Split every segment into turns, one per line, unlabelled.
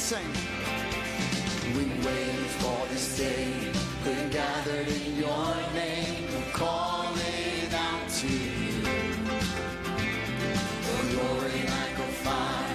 Let's sing.
We waited for this day, we're gathered in your name, we're calling out to you. The glory like a fire,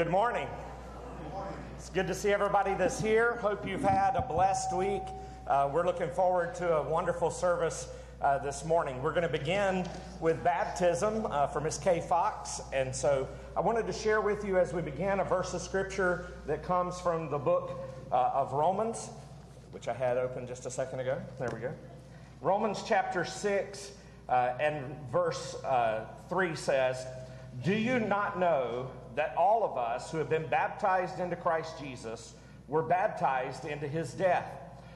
Good morning. It's good to see everybody that's here. Hope you've had a blessed week. Uh, we're looking forward to a wonderful service uh, this morning. We're going to begin with baptism uh, for Miss Kay Fox. And so I wanted to share with you as we begin a verse of scripture that comes from the book uh, of Romans, which I had open just a second ago. There we go. Romans chapter 6 uh, and verse uh, 3 says, Do you not know that all of us who have been baptized into Christ Jesus were baptized into his death?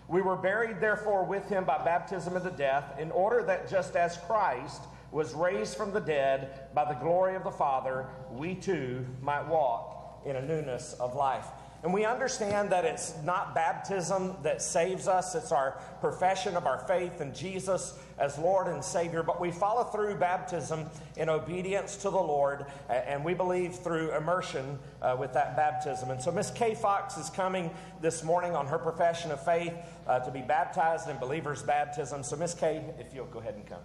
We were buried, therefore, with him by baptism into death, in order that just as Christ was raised from the dead by the glory of the Father, we too might walk in a newness of life. And we understand that it's not baptism that saves us, it's our profession of our faith in Jesus as Lord and Savior. But we follow through baptism in obedience to the Lord, and we believe through immersion uh, with that baptism. And so Miss Kay Fox is coming this morning on her profession of faith uh, to be baptized in believer's baptism. So, Miss Kay, if you'll go ahead and come.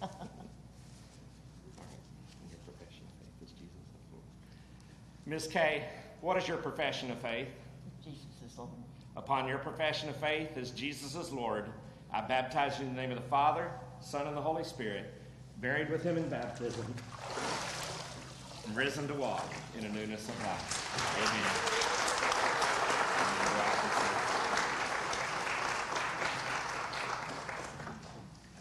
Well,
Ms. Kay, what is your profession of faith?
Jesus is Lord.
Upon your profession of faith as Jesus is Lord, I baptize you in the name of the Father, Son, and the Holy Spirit, buried with him in baptism, and risen to walk in a newness of life.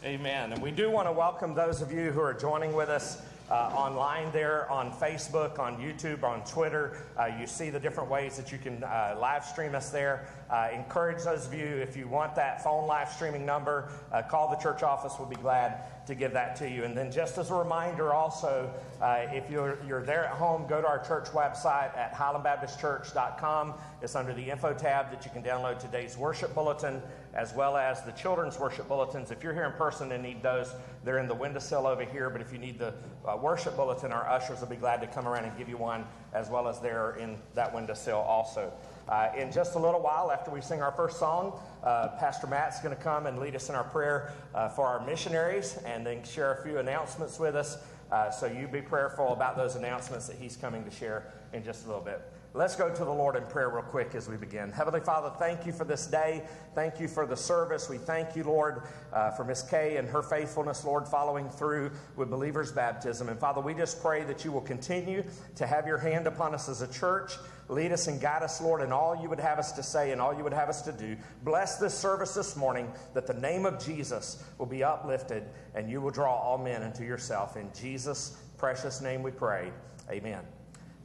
Amen. Amen. And we do want to welcome those of you who are joining with us online there on Facebook, on YouTube, on Twitter. Uh, you see the different ways that you can uh, live stream us there. Uh, encourage those of you, if you want that phone live streaming number, uh, call the church office. We'll be glad to give that to you. And then, just as a reminder, also, uh, if you're, you're there at home, go to our church website at highlandbaptistchurch.com. It's under the info tab that you can download today's worship bulletin as well as the children's worship bulletins. If you're here in person and need those, they're in the windowsill over here. But if you need the uh, worship bulletin, our ushers will be glad to come around and give you one, as well as they're in that windowsill also. Uh, in just a little while, after we sing our first song, uh, Pastor Matt's going to come and lead us in our prayer uh, for our missionaries and then share a few announcements with us. Uh, so you be prayerful about those announcements that he's coming to share in just a little bit. Let's go to the Lord in prayer real quick as we begin. Heavenly Father, thank you for this day. Thank you for the service. We thank you, Lord, uh, for Miss Kay and her faithfulness, Lord, following through with believers' baptism. And Father, we just pray that you will continue to have your hand upon us as a church. Lead us and guide us, Lord, in all you would have us to say and all you would have us to do. Bless this service this morning that the name of Jesus will be uplifted and you will draw all men unto yourself. In Jesus' precious name we pray. Amen.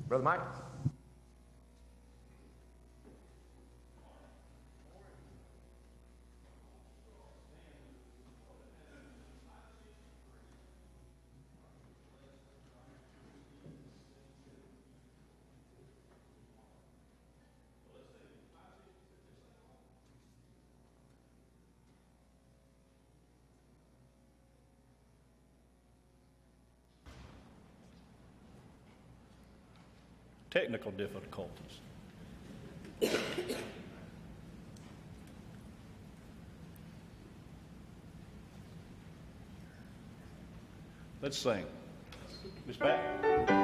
Brother Mike.
Technical difficulties. Let's sing. Miss Pat?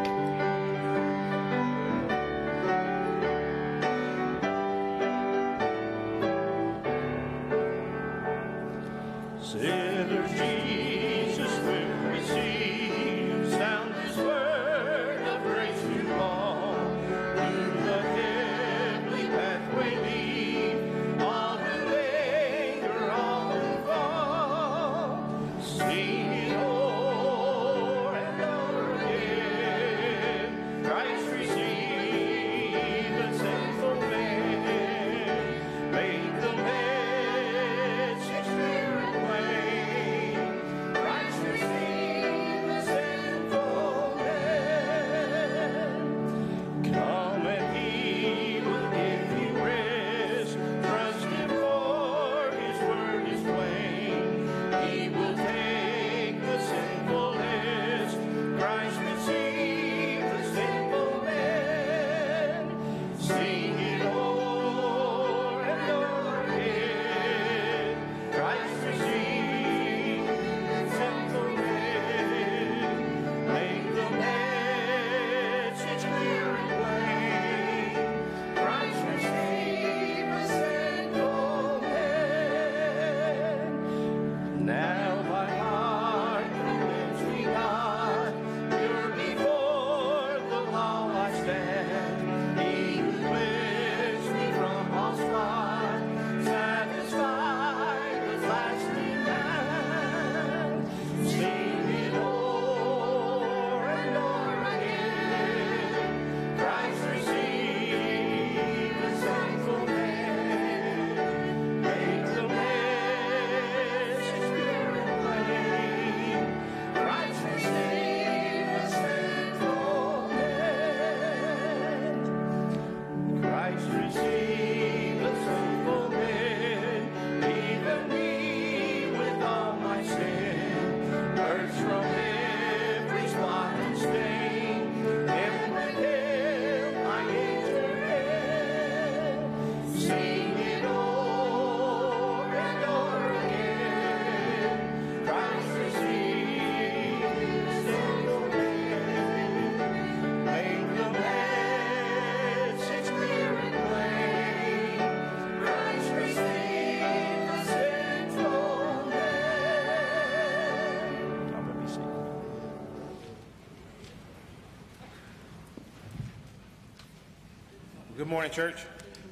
Good morning, church.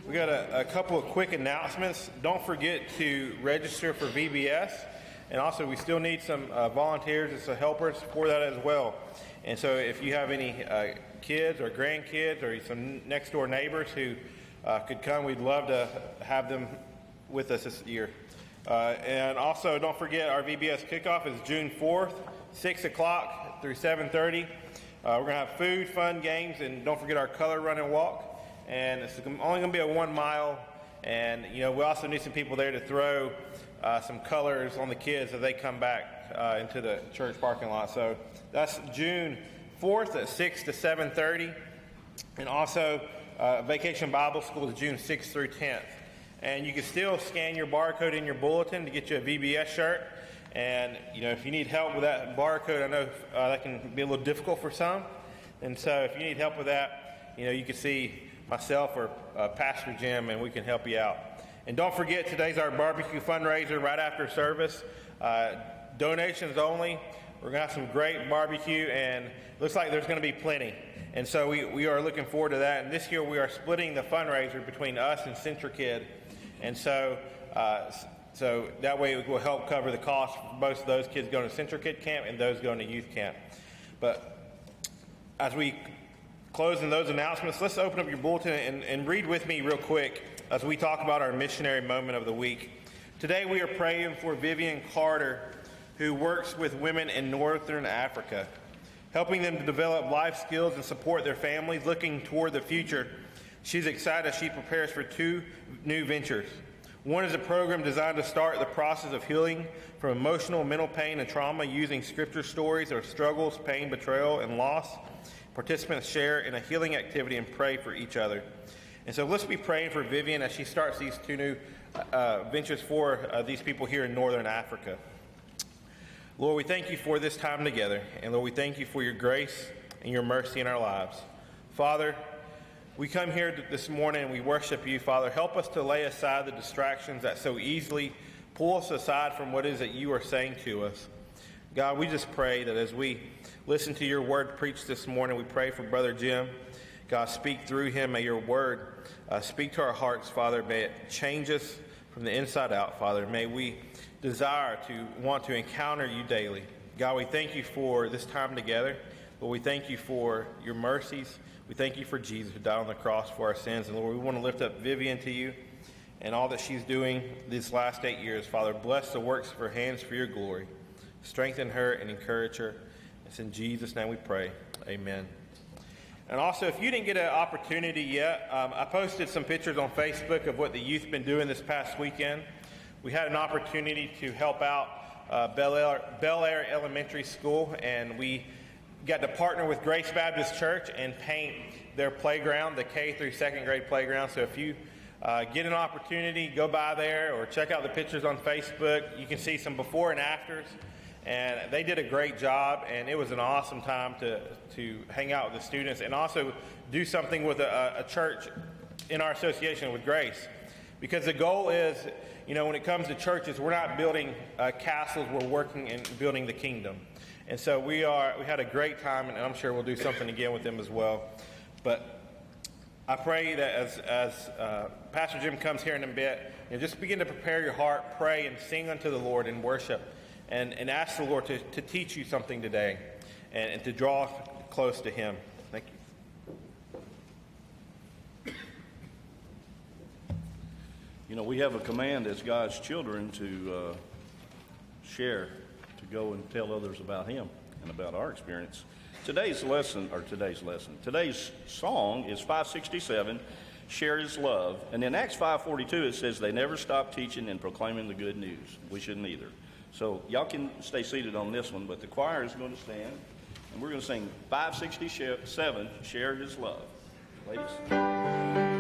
We got a, a couple of quick announcements. Don't forget to register for VBS. And also, we still need some uh, volunteers and some helpers for that as well. And so, if you have any uh, kids or grandkids or some next door neighbors who uh, could come, we'd love to have them with us this year. Uh, and also, don't forget our VBS kickoff is June 4th, 6 o'clock through 7:30. Uh, we're going to have food, fun, games, and don't forget our color run and walk. And it's only going to be a one mile. And you know, we also need some people there to throw uh, some colors on the kids as they come back uh, into the church parking lot. So that's June 4th at 6 to 7:30, and also uh, Vacation Bible School is June 6th through 10th. And you can still scan your barcode in your bulletin to get you a VBS shirt. And you know, if you need help with that barcode, I know uh, that can be a little difficult for some. And so, if you need help with that, you know, you can see myself or uh, Pastor Jim, and we can help you out. And don't forget, today's our barbecue fundraiser right after service. Uh, donations only. We're going to have some great barbecue, and looks like there's going to be plenty. And so we, we are looking forward to that. And this year we are splitting the fundraiser between us and CentriKid. And so, uh, so that way it will help cover the cost for both of those kids going to CentriKid camp and those going to youth camp. But as we close in those announcements, let's open up your bulletin and, and read with me real quick as we talk about our missionary moment of the week. Today we are praying for Vivian Carter, who works with women in northern Africa, helping them to develop life skills and support their families, looking toward the future. She's excited as she prepares for two new ventures. One is a program designed to start the process of healing from emotional mental pain and trauma using scripture stories of struggles, pain, betrayal, and loss. Participants share in a healing activity and pray for each other. And so let's be praying for Vivian as she starts these two new uh, ventures for uh, these people here in northern Africa. Lord, we thank you for this time together. And Lord, we thank you for your grace and your mercy in our lives. Father, we come here this morning and we worship you, Father. Help us to lay aside the distractions that so easily pull us aside from what is that you are saying to us. God, we just pray that as we listen to your word preached this morning. We pray for Brother Jim. God, speak through him. May your word uh, speak to our hearts, Father. May it change us from the inside out, Father. May we desire to want to encounter you daily. God, we thank you for this time together. Lord, we thank you for your mercies. We thank you for Jesus who died on the cross for our sins. And Lord, we want to lift up Vivian to you and all that she's doing these last eight years. Father, bless the works of her hands for your glory. Strengthen her and encourage her. It's in Jesus' name we pray. Amen. And also, if you didn't get an opportunity yet, um, I posted some pictures on Facebook of what the youth been doing this past weekend. We had an opportunity to help out uh, Bel, Air, Elementary School, and we got to partner with Grace Baptist Church and paint their playground, the K through second grade playground. So if you uh, get an opportunity, go by there or check out the pictures on Facebook. You can see some before and afters and they did a great job and it was an awesome time to, to hang out with the students and also do something with a, a church in our association with grace. Because the goal is you know when it comes to churches we're not building uh, castles we're working and building the kingdom. And so we are we had a great time and i'm sure we'll do something again with them as well. But i pray that as, as uh, pastor jim comes here in a bit you know, just begin to prepare your heart pray and sing unto the lord in worship and, and ask the Lord to, to teach you something today and, and to draw close to Him. Thank
you. You know, we have a command as God's children to uh, share, to go and tell others about Him and about our experience. Today's lesson, or today's lesson, today's song is 567, Share His Love. And in Acts 5.42 it says, they never stop teaching and proclaiming the good news. We shouldn't either. So y'all can stay seated on this one, but the choir is going to stand, and we're going to sing 567, Share His Love. Ladies.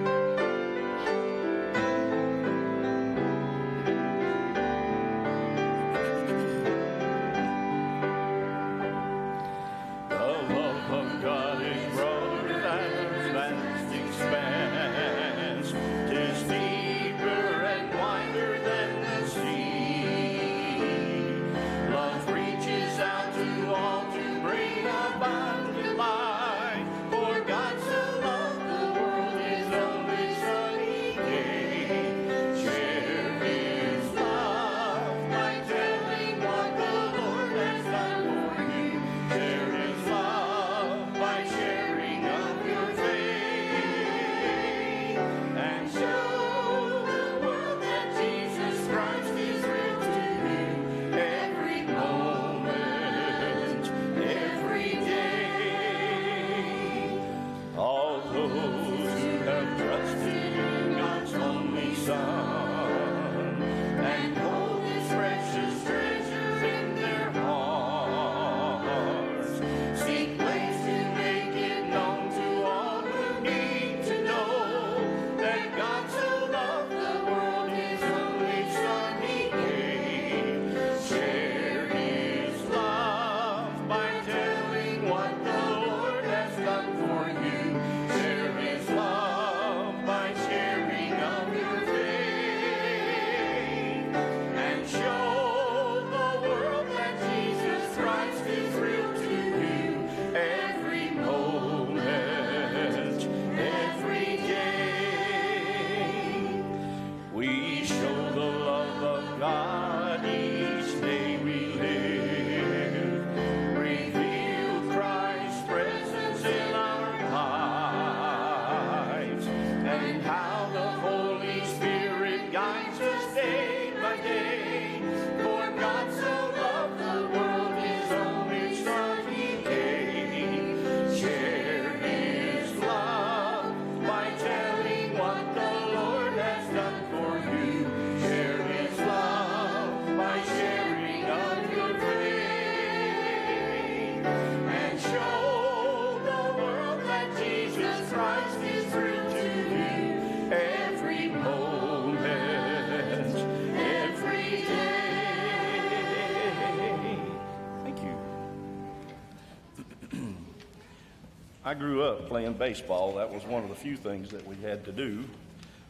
Playing baseball. That was one of the few things that we had to do.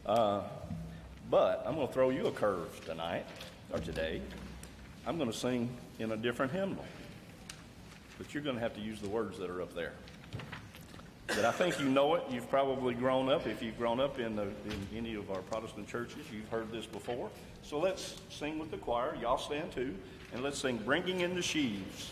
Uh, but I'm going to throw you a curve tonight, or today. I'm going to sing in a different hymnal. But you're going to have to use the words that are up there. But I think you know it. You've probably grown up. If you've grown up in, the, in any of our Protestant churches, you've heard this before. So let's sing with the choir. Y'all stand too. And let's sing Bringing in the Sheaves.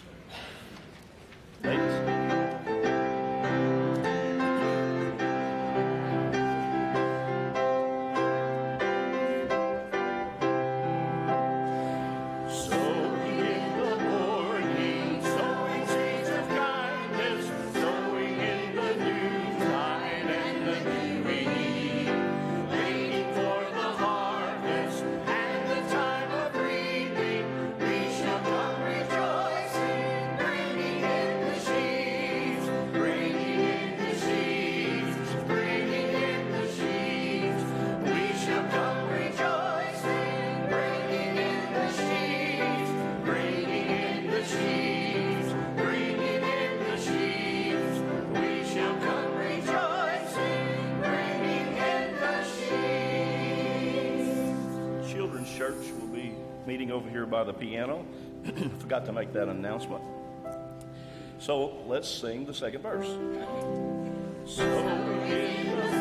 Over here by the piano. Forgot to make that announcement. So let's sing the second verse.
Sowing in the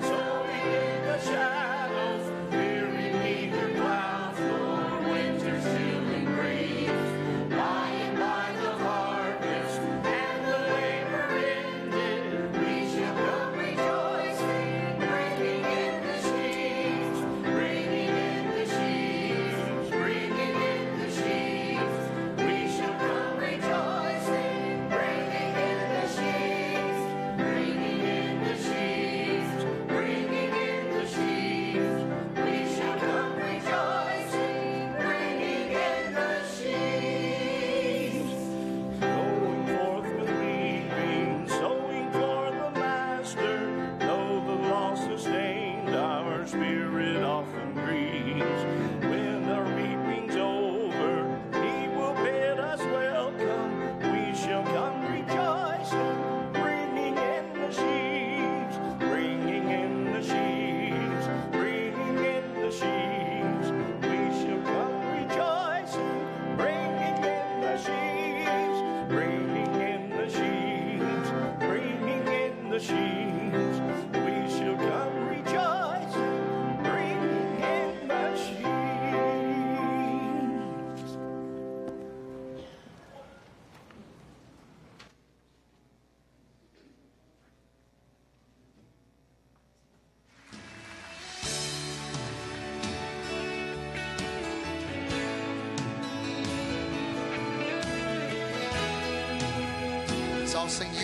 sowing in the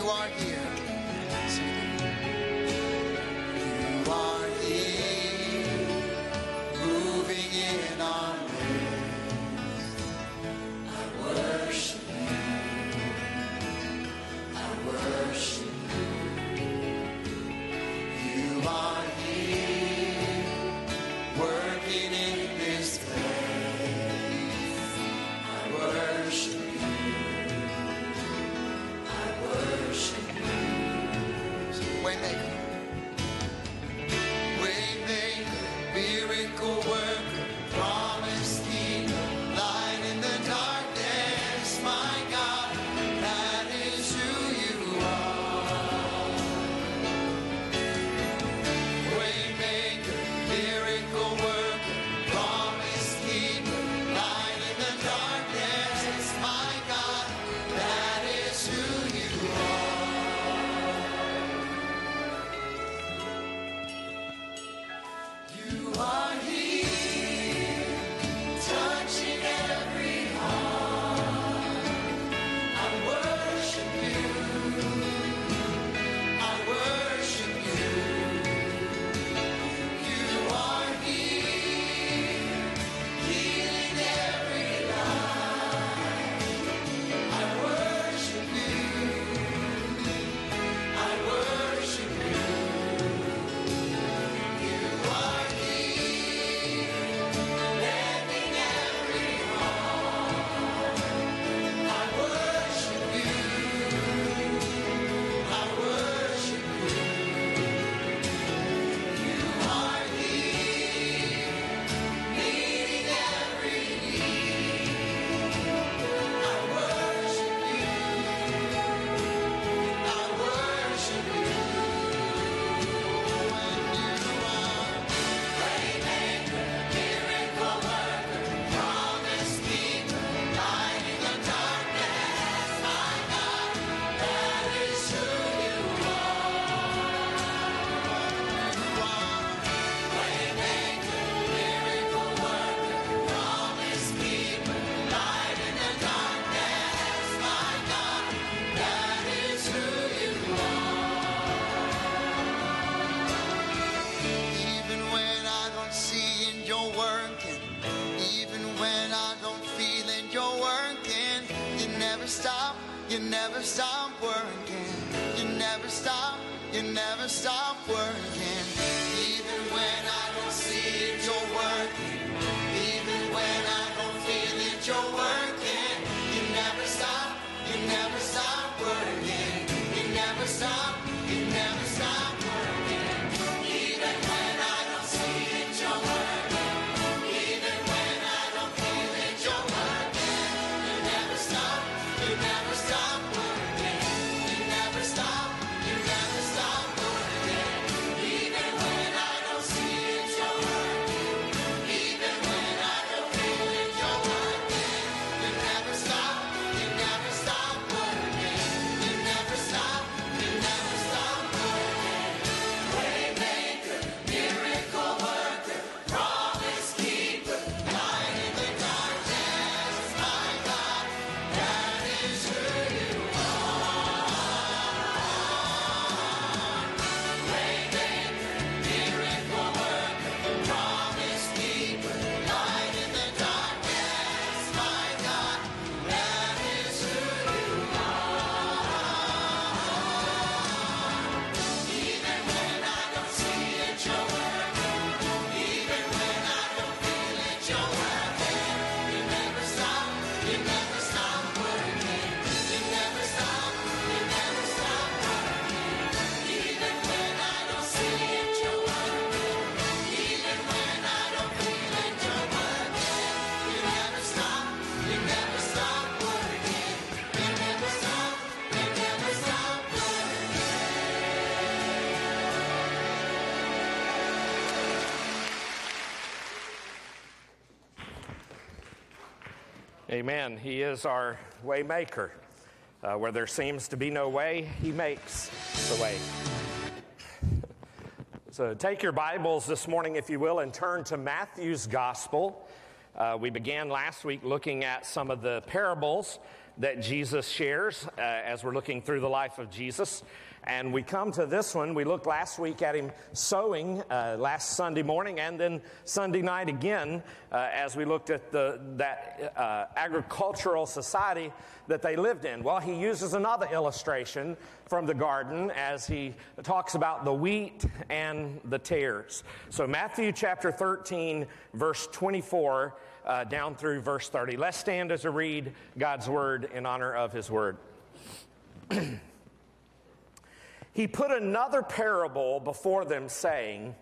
You Are Here.
Amen. He is our waymaker. Uh, where there seems to be no way, He makes the way. So take your Bibles this morning, if you will, and turn to Matthew's Gospel. Uh, we began last week looking at some of the parables that Jesus shares uh, as we're looking through the life of Jesus. And we come to this one. We looked last week at him sowing uh, last Sunday morning and then Sunday night again uh, as we looked at the, that uh, agricultural society that they lived in. Well, he uses another illustration from the garden as he talks about the wheat and the tares. So, Matthew chapter 13, verse 24 uh, down through verse 30. Let's stand as I read God's word in honor of his word. he put another parable before them, saying,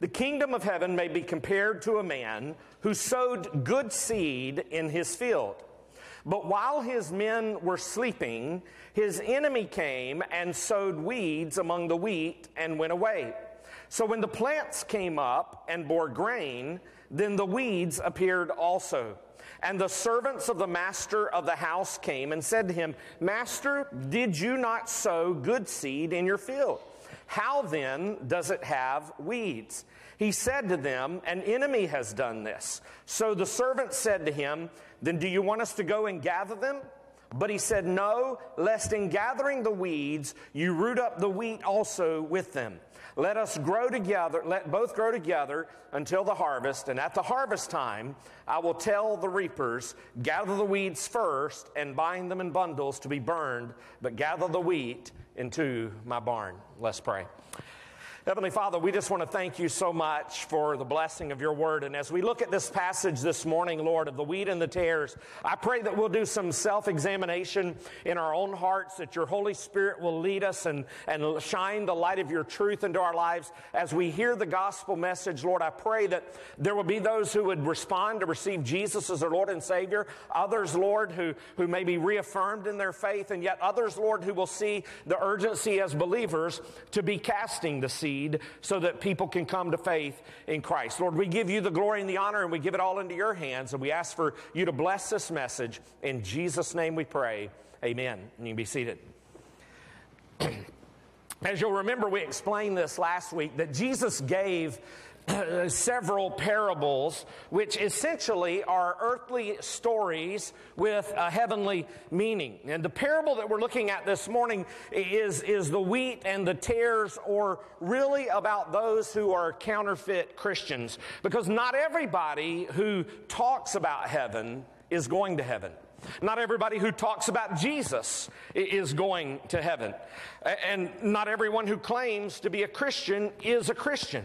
The kingdom of heaven may be compared to a man who sowed good seed in his field. But while his men were sleeping, his enemy came and sowed weeds among the wheat and went away. So when the plants came up and bore grain, then the weeds appeared also. And the servants of the master of the house came and said to him, Master, did you not sow good seed in your field? How then does it have weeds? He said to them, An enemy has done this. So the servant said to him, Then do you want us to go and gather them? But he said, No, lest in gathering the weeds you root up the wheat also with them. Let us grow together, let both grow together until the harvest. And at the harvest time, I will tell the reapers, gather the weeds first and bind them in bundles to be burned, but gather the wheat into my barn. Let's pray. Heavenly Father, we just want to thank you so much for the blessing of your word. And as we look at this passage this morning, Lord, of the wheat and the tares, I pray that we'll do some self examination in our own hearts, that your Holy Spirit will lead us and, and shine the light of your truth into our lives. As we hear the gospel message, Lord, I pray that there will be those who would respond to receive Jesus as their Lord and Savior, others, Lord, who, who may be reaffirmed in their faith, and yet others, Lord, who will see the urgency as believers to be casting the seed so that people can come to faith in Christ. Lord, we give you the glory and the honor and we give it all into your hands and we ask for you to bless this message. In Jesus' name we pray. Amen. And you can be seated. As you'll remember, we explained this last week that Jesus gave several parables, which essentially are earthly stories with a heavenly meaning. And the parable that we're looking at this morning is, is the wheat and the tares, or really about those who are counterfeit Christians. Because not everybody who talks about heaven is going to heaven. Not everybody who talks about Jesus is going to heaven. And not everyone who claims to be a Christian is a Christian.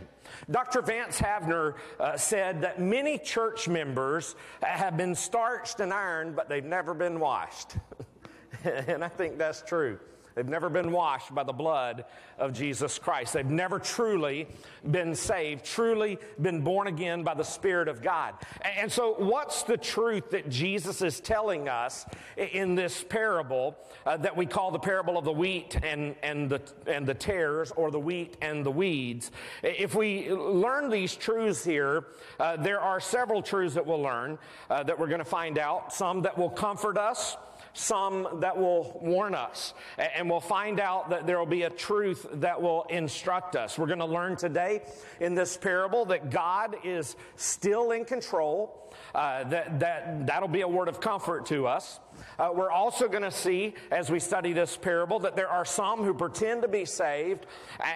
Dr. Vance Havner uh, said that many church members have been starched and ironed, but they've never been washed. and I think that's true. They've never been washed by the blood of Jesus Christ. They've never truly been saved, truly been born again by the Spirit of God. And so, what's the truth that Jesus is telling us in this parable uh, that we call the parable of the wheat and, and, the, and the tares, or the wheat and the weeds? If we learn these truths here, uh, there are several truths that we'll learn uh, that we're going to find out, some that will comfort us some that will warn us. And we'll find out that there will be a truth that will instruct us. We're going to learn today in this parable that God is still in control. Uh, that, that, that'll be a word of comfort to us. Uh, we're also going to see, as we study this parable, that there are some who pretend to be saved,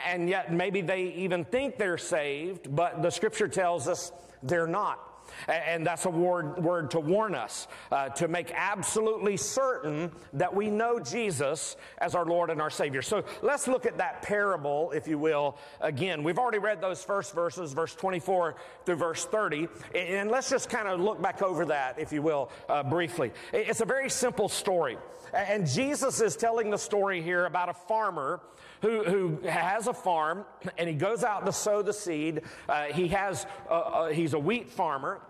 and yet maybe they even think they're saved, but the scripture tells us they're not. A- And that's a word, word to warn us, uh, to make absolutely certain that we know Jesus as our Lord and our Savior. So let's look at that parable, if you will, again. We've already read those first verses, verse 24 through verse 30. And let's just kind of look back over that, if you will, uh, briefly. It's a very simple story. And Jesus is telling the story here about a farmer who, who has a farm and he goes out to sow the seed. Uh, he has, uh, uh, he's a wheat farmer.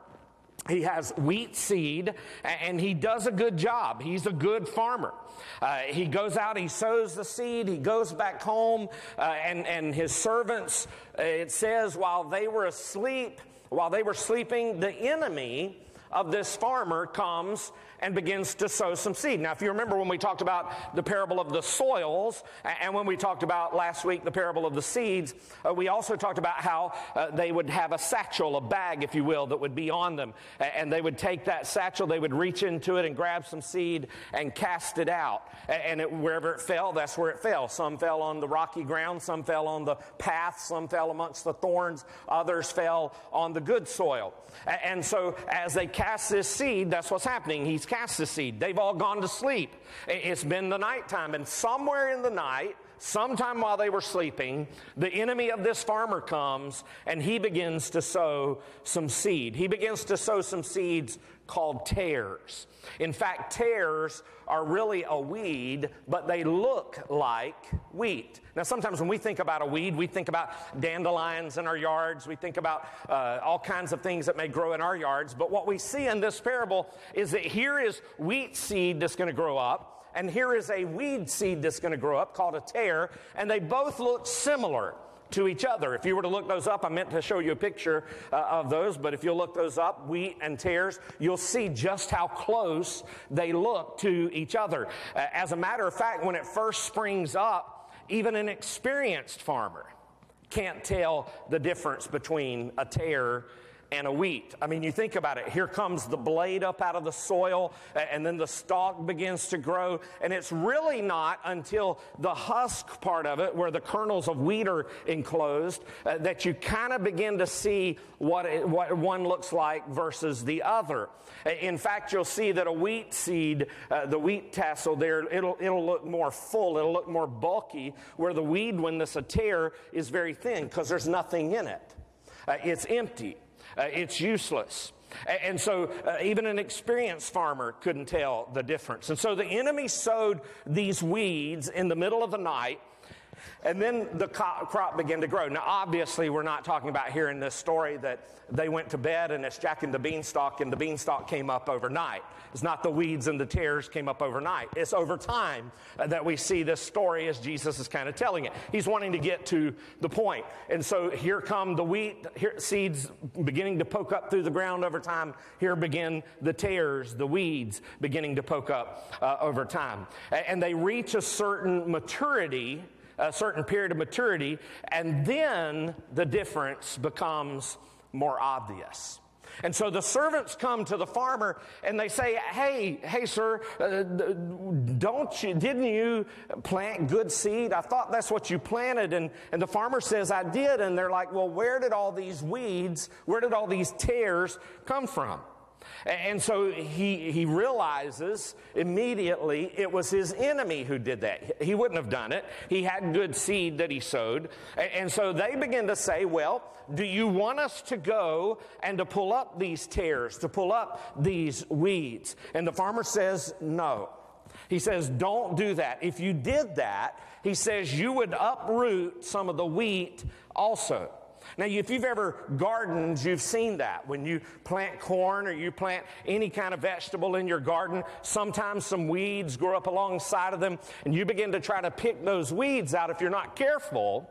He has wheat seed and he does a good job. He's a good farmer. Uh, he goes out, he sows the seed, he goes back home, uh, and, and his servants, uh, it says, while they were asleep, while they were sleeping, the enemy of this farmer comes and begins to sow some seed. Now, if you remember when we talked about the parable of the soils, and when we talked about last week the parable of the seeds, uh, we also talked about how uh, they would have a satchel, a bag, if you will, that would be on them. And they would take that satchel, they would reach into it and grab some seed and cast it out. And it, wherever it fell, that's where it fell. Some fell on the rocky ground, some fell on the path, some fell amongst the thorns, others fell on the good soil. And so as they cast this seed, that's what's happening. He's cast the seed. They've all gone to sleep. It's been the nighttime, and somewhere in the night, sometime while they were sleeping, the enemy of this farmer comes and he begins to sow some seed. He begins to sow some seeds called tares. In fact, tares are really a weed, but they look like wheat. Now, sometimes when we think about a weed, we think about dandelions in our yards, we think about uh, all kinds of things that may grow in our yards. But what we see in this parable is that here is wheat seed that's going to grow up, and here is a weed seed that's going to grow up called a tare, and they both look similar to each other. If you were to look those up, I meant to show you a picture uh, of those, but if you'll look those up, wheat and tares, you'll see just how close they look to each other. Uh, as a matter of fact, when it first springs up, even an experienced farmer can't tell the difference between a tare and a wheat. I mean, you think about it. Here comes the blade up out of the soil, and then the stalk begins to grow. And it's really not until the husk part of it, where the kernels of wheat are enclosed, uh, that you kind of begin to see what, it, what one looks like versus the other. In fact, you'll see that a wheat seed, uh, the wheat tassel there, it'll, it'll look more full, it'll look more bulky, where the weed, when this a tare, is very thin because there's nothing in it. Uh, it's empty. Uh, it's useless. And so, uh, even an experienced farmer couldn't tell the difference. And so, the enemy sowed these weeds in the middle of the night, and then the crop began to grow. Now, obviously, we're not talking about here in this story that they went to bed and it's Jack and the beanstalk, and the beanstalk came up overnight. It's not the weeds and the tares came up overnight. It's over time that we see this story as Jesus is kind of telling it. He's wanting to get to the point. And so here come the wheat here, seeds beginning to poke up through the ground over time. Here begin the tares, the weeds beginning to poke up uh, over time. And they reach a certain maturity, a certain period of maturity, and then the difference becomes more obvious. And so the servants come to the farmer and they say, "Hey, hey, sir, uh, don't you? Didn't you plant good seed? I thought that's what you planted." And and the farmer says, "I did." And they're like, "Well, where did all these weeds? Where did all these tares come from?" And so he, he realizes immediately it was his enemy who did that. He wouldn't have done it. He had good seed that he sowed. And so they begin to say, Well, do you want us to go and to pull up these tares, to pull up these weeds? And the farmer says, No. He says, Don't do that. If you did that, he says, you would uproot some of the wheat also. Now, if you've ever gardened, you've seen that. When you plant corn or you plant any kind of vegetable in your garden, sometimes some weeds grow up alongside of them, and you begin to try to pick those weeds out. If you're not careful,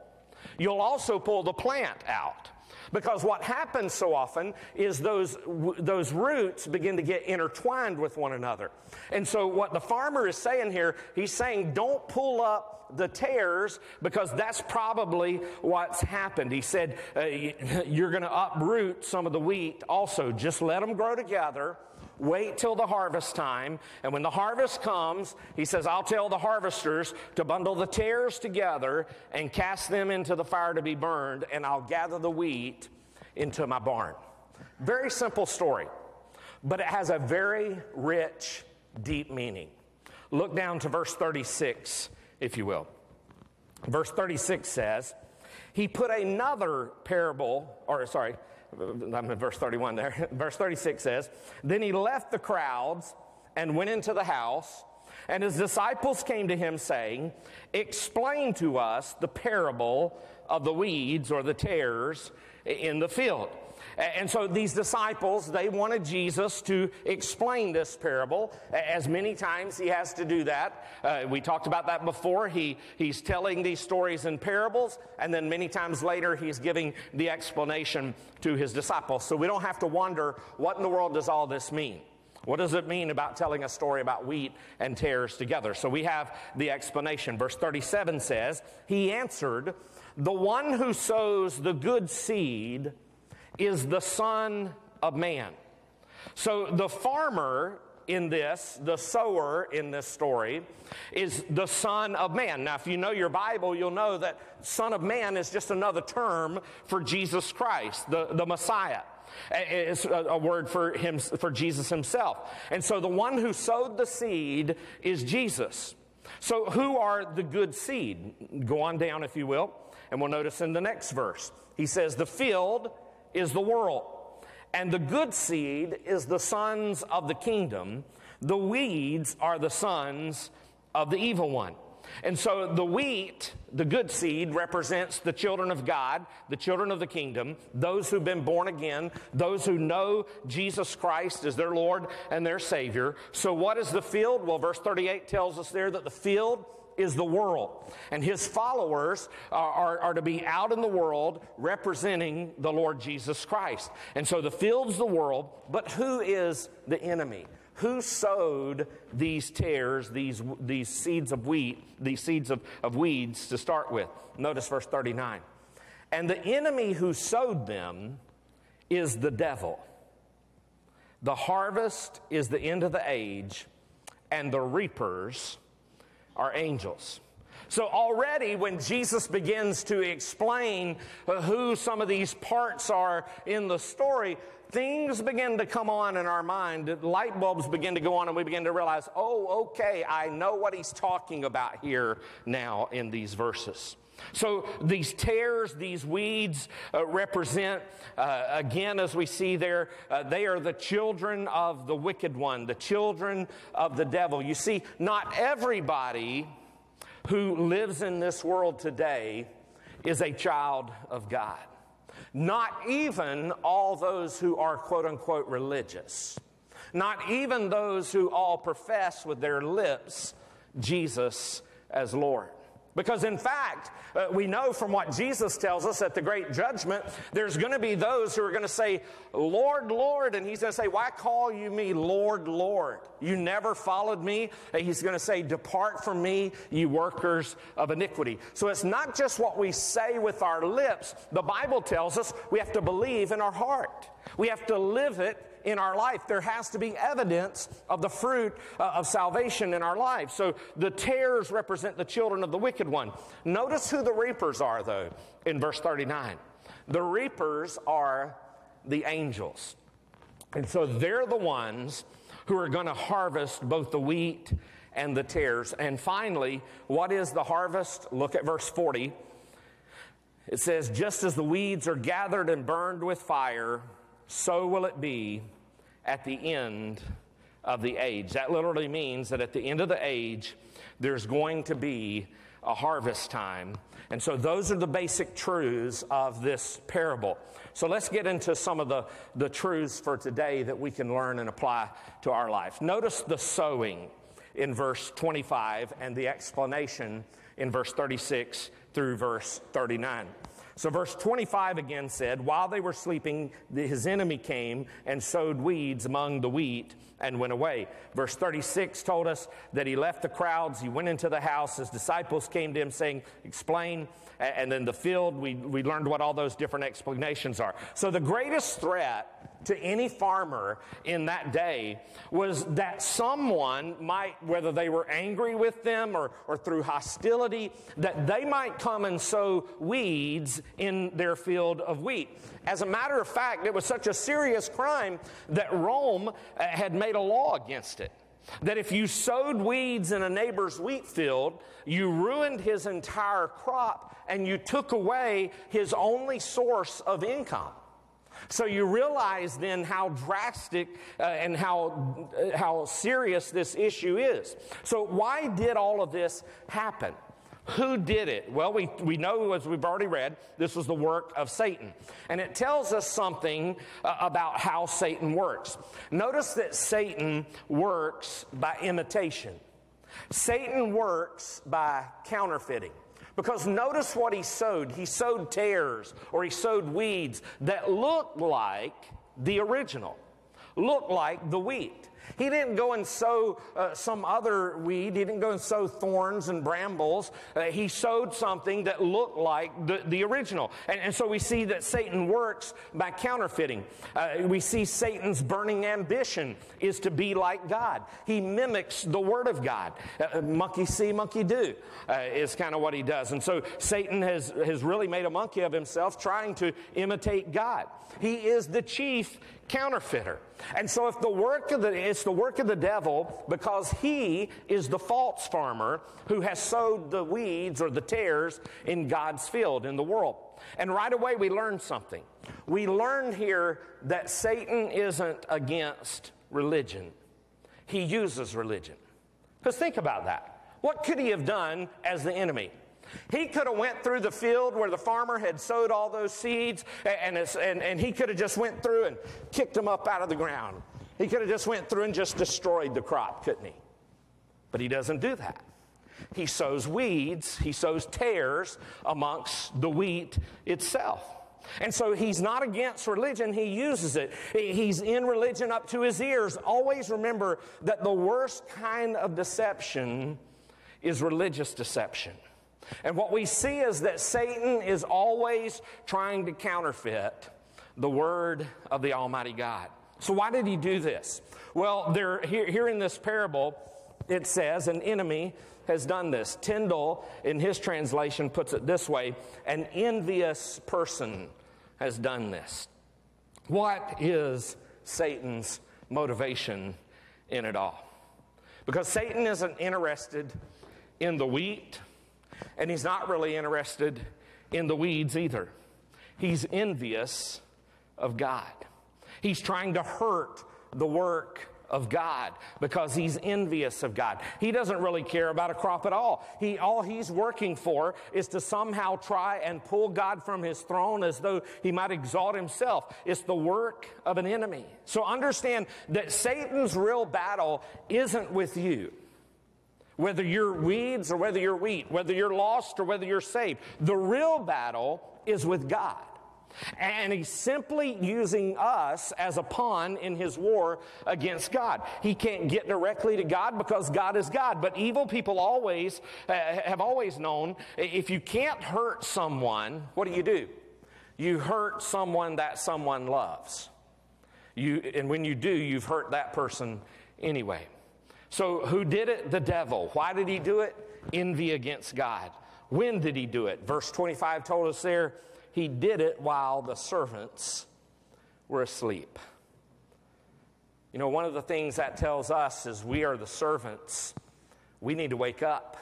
you'll also pull the plant out. Because what happens so often is those, those roots begin to get intertwined with one another. And so, what the farmer is saying here, he's saying, don't pull up the tares because that's probably what's happened. He said, uh, You're going to uproot some of the wheat also. Just let them grow together. Wait till the harvest time. And when the harvest comes, he says, I'll tell the harvesters to bundle the tares together and cast them into the fire to be burned, and I'll gather the wheat into my barn. Very simple story, but it has a very rich, deep meaning. Look down to verse 36 if you will. Verse 36 says, He put another parable, or sorry, I'm in verse 31 there. verse 36 says, Then he left the crowds and went into the house, and his disciples came to him, saying, Explain to us the parable of the weeds or the tares in the field. And so these disciples, they wanted Jesus to explain this parable. As many times he has to do that. Uh, we talked about that before. He, he's telling these stories in parables, and then many times later he's giving the explanation to his disciples. So we don't have to wonder what in the world does all this mean? What does it mean about telling a story about wheat and tares together? So we have the explanation. Verse 37 says, He answered, The one who sows the good seed is the Son of Man. So the farmer in this, the sower in this story, is the Son of Man. Now, if you know your Bible, you'll know that Son of Man is just another term for Jesus Christ, the, the Messiah. It's a word for him, for Jesus himself. And so the one who sowed the seed is Jesus. So who are the good seed? Go on down, if you will, and we'll notice in the next verse. He says, The field is the world. And the good seed is the sons of the kingdom. The weeds are the sons of the evil one. And so the wheat, the good seed, represents the children of God, the children of the kingdom, those who've been born again, those who know Jesus Christ as their Lord and their Savior. So what is the field? Well, verse 38 tells us there that the field is the world. And his followers are, are, are, to be out in the world representing the Lord Jesus Christ. And so the field's the world, but who is the enemy? Who sowed these tares, these, these seeds of wheat, these seeds of, of weeds to start with? Notice verse 39. And the enemy who sowed them is the devil. The harvest is the end of the age, and the reapers are angels. So, already when Jesus begins to explain who some of these parts are in the story, things begin to come on in our mind. Light bulbs begin to go on, and we begin to realize, oh, okay, I know what he's talking about here now in these verses. So these tares, these weeds uh, represent, uh, again, as we see there, uh, they are the children of the wicked one, the children of the devil. You see, not everybody who lives in this world today is a child of God. Not even all those who are quote unquote religious. Not even those who all profess with their lips Jesus as Lord. Because, in fact, uh, we know from what Jesus tells us at the great judgment, there's going to be those who are going to say, Lord, Lord. And he's going to say, Why call you me Lord, Lord? You never followed me. And he's going to say, Depart from me, you workers of iniquity. So it's not just what we say with our lips. The Bible tells us we have to believe in our heart, we have to live it in our life. There has to be evidence of the fruit uh, of salvation in our life. So the tares represent the children of the wicked one. Notice who the reapers are, though, in verse 39. The reapers are the angels. And so they're the ones who are going to harvest both the wheat and the tares. And finally, what is the harvest? Look at verse 40. It says, Just as the weeds are gathered and burned with fire, so will it be at the end of the age. That literally means that at the end of the age, there's going to be a harvest time. And so those are the basic truths of this parable. So let's get into some of the, the truths for today that we can learn and apply to our life. Notice the sowing in verse 25 and the explanation in verse 36 through verse 39. So, verse 25 again said, While they were sleeping, his enemy came and sowed weeds among the wheat and went away. Verse 36 told us that he left the crowds, he went into the house, his disciples came to him saying, Explain. And then the field, we, we learned what all those different explanations are. So, the greatest threat to any farmer in that day was that someone might, whether they were angry with them or, or through hostility, that they might come and sow weeds in their field of wheat. As a matter of fact, it was such a serious crime that Rome uh, had made a law against it. That if you sowed weeds in a neighbor's wheat field, you ruined his entire crop and you took away his only source of income. So you realize then how drastic uh, and how, uh, how serious this issue is. So, why did all of this happen? Who did it? Well, we, we know, as we've already read, this was the work of Satan. And it tells us something uh, about how Satan works. Notice that Satan works by imitation, Satan works by counterfeiting. Because notice what he sowed. He sowed tares or he sowed weeds that looked like the original, looked like the wheat. He didn't go and sow uh, some other weed. He didn't go and sow thorns and brambles. Uh, he sowed something that looked like the, the original. And, and so we see that Satan works by counterfeiting. Uh, we see Satan's burning ambition is to be like God. He mimics the Word of God. Uh, monkey see, monkey do uh, is kind of what he does. And so Satan has, has really made a monkey of himself trying to imitate God. He is the chief counterfeiter. And so if the work of the it's the work of the devil because he is the false farmer who has sowed the weeds or the tares in God's field in the world. And right away we learn something. We learn here that Satan isn't against religion. He uses religion. Because think about that. What could he have done as the enemy? He could have went through the field where the farmer had sowed all those seeds, and, and, and he could have just went through and kicked them up out of the ground. He could have just went through and just destroyed the crop, couldn't he? But he doesn't do that. He sows weeds, he sows tares amongst the wheat itself. And so he's not against religion, he uses it. He's in religion up to his ears. Always remember that the worst kind of deception is religious deception. And what we see is that Satan is always trying to counterfeit the word of the Almighty God. So, why did he do this? Well, there, here, here in this parable, it says an enemy has done this. Tyndale, in his translation, puts it this way an envious person has done this. What is Satan's motivation in it all? Because Satan isn't interested in the wheat and he's not really interested in the weeds either. He's envious of God. He's trying to hurt the work of God because he's envious of God. He doesn't really care about a crop at all. He all he's working for is to somehow try and pull God from his throne as though he might exalt himself. It's the work of an enemy. So understand that Satan's real battle isn't with you whether you're weeds or whether you're wheat, whether you're lost or whether you're saved. The real battle is with God. And he's simply using us as a pawn in his war against God. He can't get directly to God because God is God. But evil people always uh, have always known if you can't hurt someone, what do you do? You hurt someone that someone loves. You, and when you do, you've hurt that person anyway. So, who did it? The devil. Why did he do it? Envy against God. When did he do it? Verse 25 told us there, he did it while the servants were asleep. You know, one of the things that tells us is we are the servants. We need to wake up.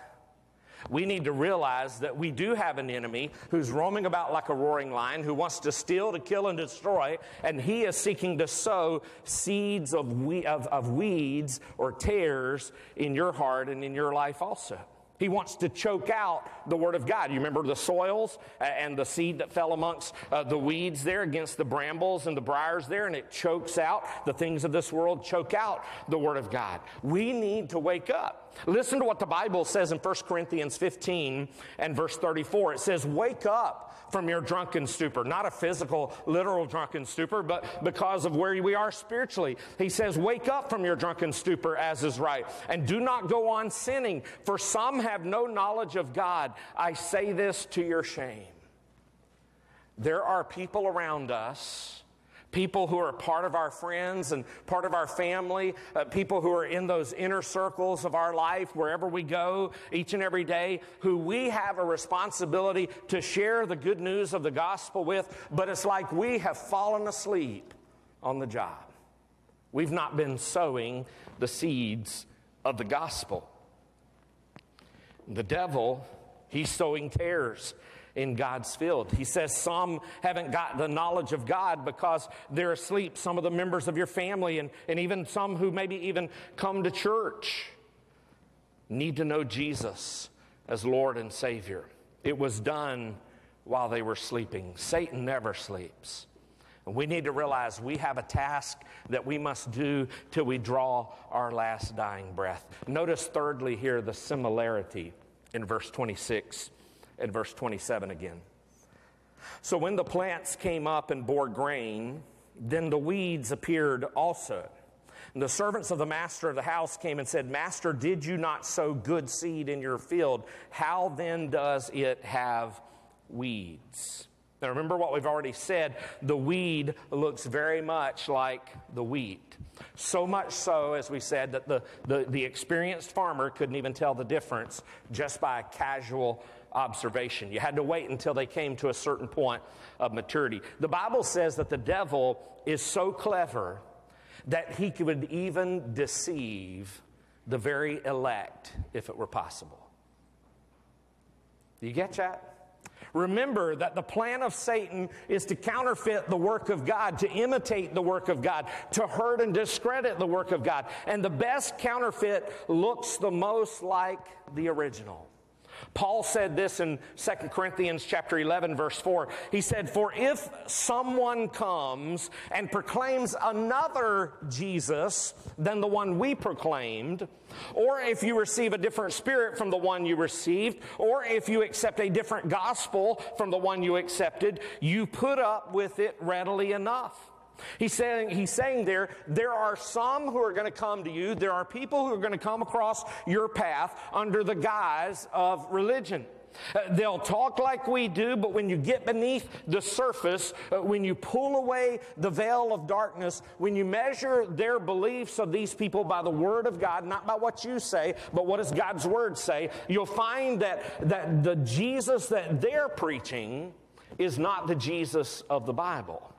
We need to realize that we do have an enemy who's roaming about like a roaring lion, who wants to steal, to kill, and destroy, and he is seeking to sow seeds of, we, of, of weeds or tares in your heart and in your life also. He wants to choke out the Word of God. You remember the soils and the seed that fell amongst uh, the weeds there against the brambles and the briars there, and it chokes out the things of this world, choke out the Word of God. We need to wake up. Listen to what the Bible says in 1 Corinthians 15 and verse 34. It says, Wake up from your drunken stupor. Not a physical, literal drunken stupor, but because of where we are spiritually. He says, Wake up from your drunken stupor as is right, and do not go on sinning, for some have no knowledge of God. I say this to your shame. There are people around us people who are part of our friends and part of our family, uh, people who are in those inner circles of our life, wherever we go each and every day, who we have a responsibility to share the good news of the gospel with, but it's like we have fallen asleep on the job. We've not been sowing the seeds of the gospel. The devil, he's sowing tares in God's field. He says some haven't got the knowledge of God because they're asleep, some of the members of your family, and, and even some who maybe even come to church need to know Jesus as Lord and Savior. It was done while they were sleeping. Satan never sleeps. And we need to realize we have a task that we must do till we draw our last dying breath. Notice, thirdly, here the similarity in verse 26 and verse 27 again. So when the plants came up and bore grain, then the weeds appeared also. And the servants of the master of the house came and said, Master, did you not sow good seed in your field? How then does it have weeds? Now, remember what we've already said the weed looks very much like the wheat. So much so, as we said, that the, the, the experienced farmer couldn't even tell the difference just by a casual observation. You had to wait until they came to a certain point of maturity. The Bible says that the devil is so clever that he could even deceive the very elect if it were possible. You get that? Remember that the plan of Satan is to counterfeit the work of God, to imitate the work of God, to hurt and discredit the work of God. And the best counterfeit looks the most like the original. Paul said this in 2 Corinthians chapter 11 verse 4. He said, "For if someone comes and proclaims another Jesus than the one we proclaimed, or if you receive a different spirit from the one you received, or if you accept a different gospel from the one you accepted, you put up with it readily enough." He's saying, he's saying there, there are some who are going to come to you. There are people who are going to come across your path under the guise of religion. Uh, they'll talk like we do, but when you get beneath the surface, uh, when you pull away the veil of darkness, when you measure their beliefs of these people by the Word of God, not by what you say, but what does God's Word say, you'll find that, that the Jesus that they're preaching is not the Jesus of the Bible.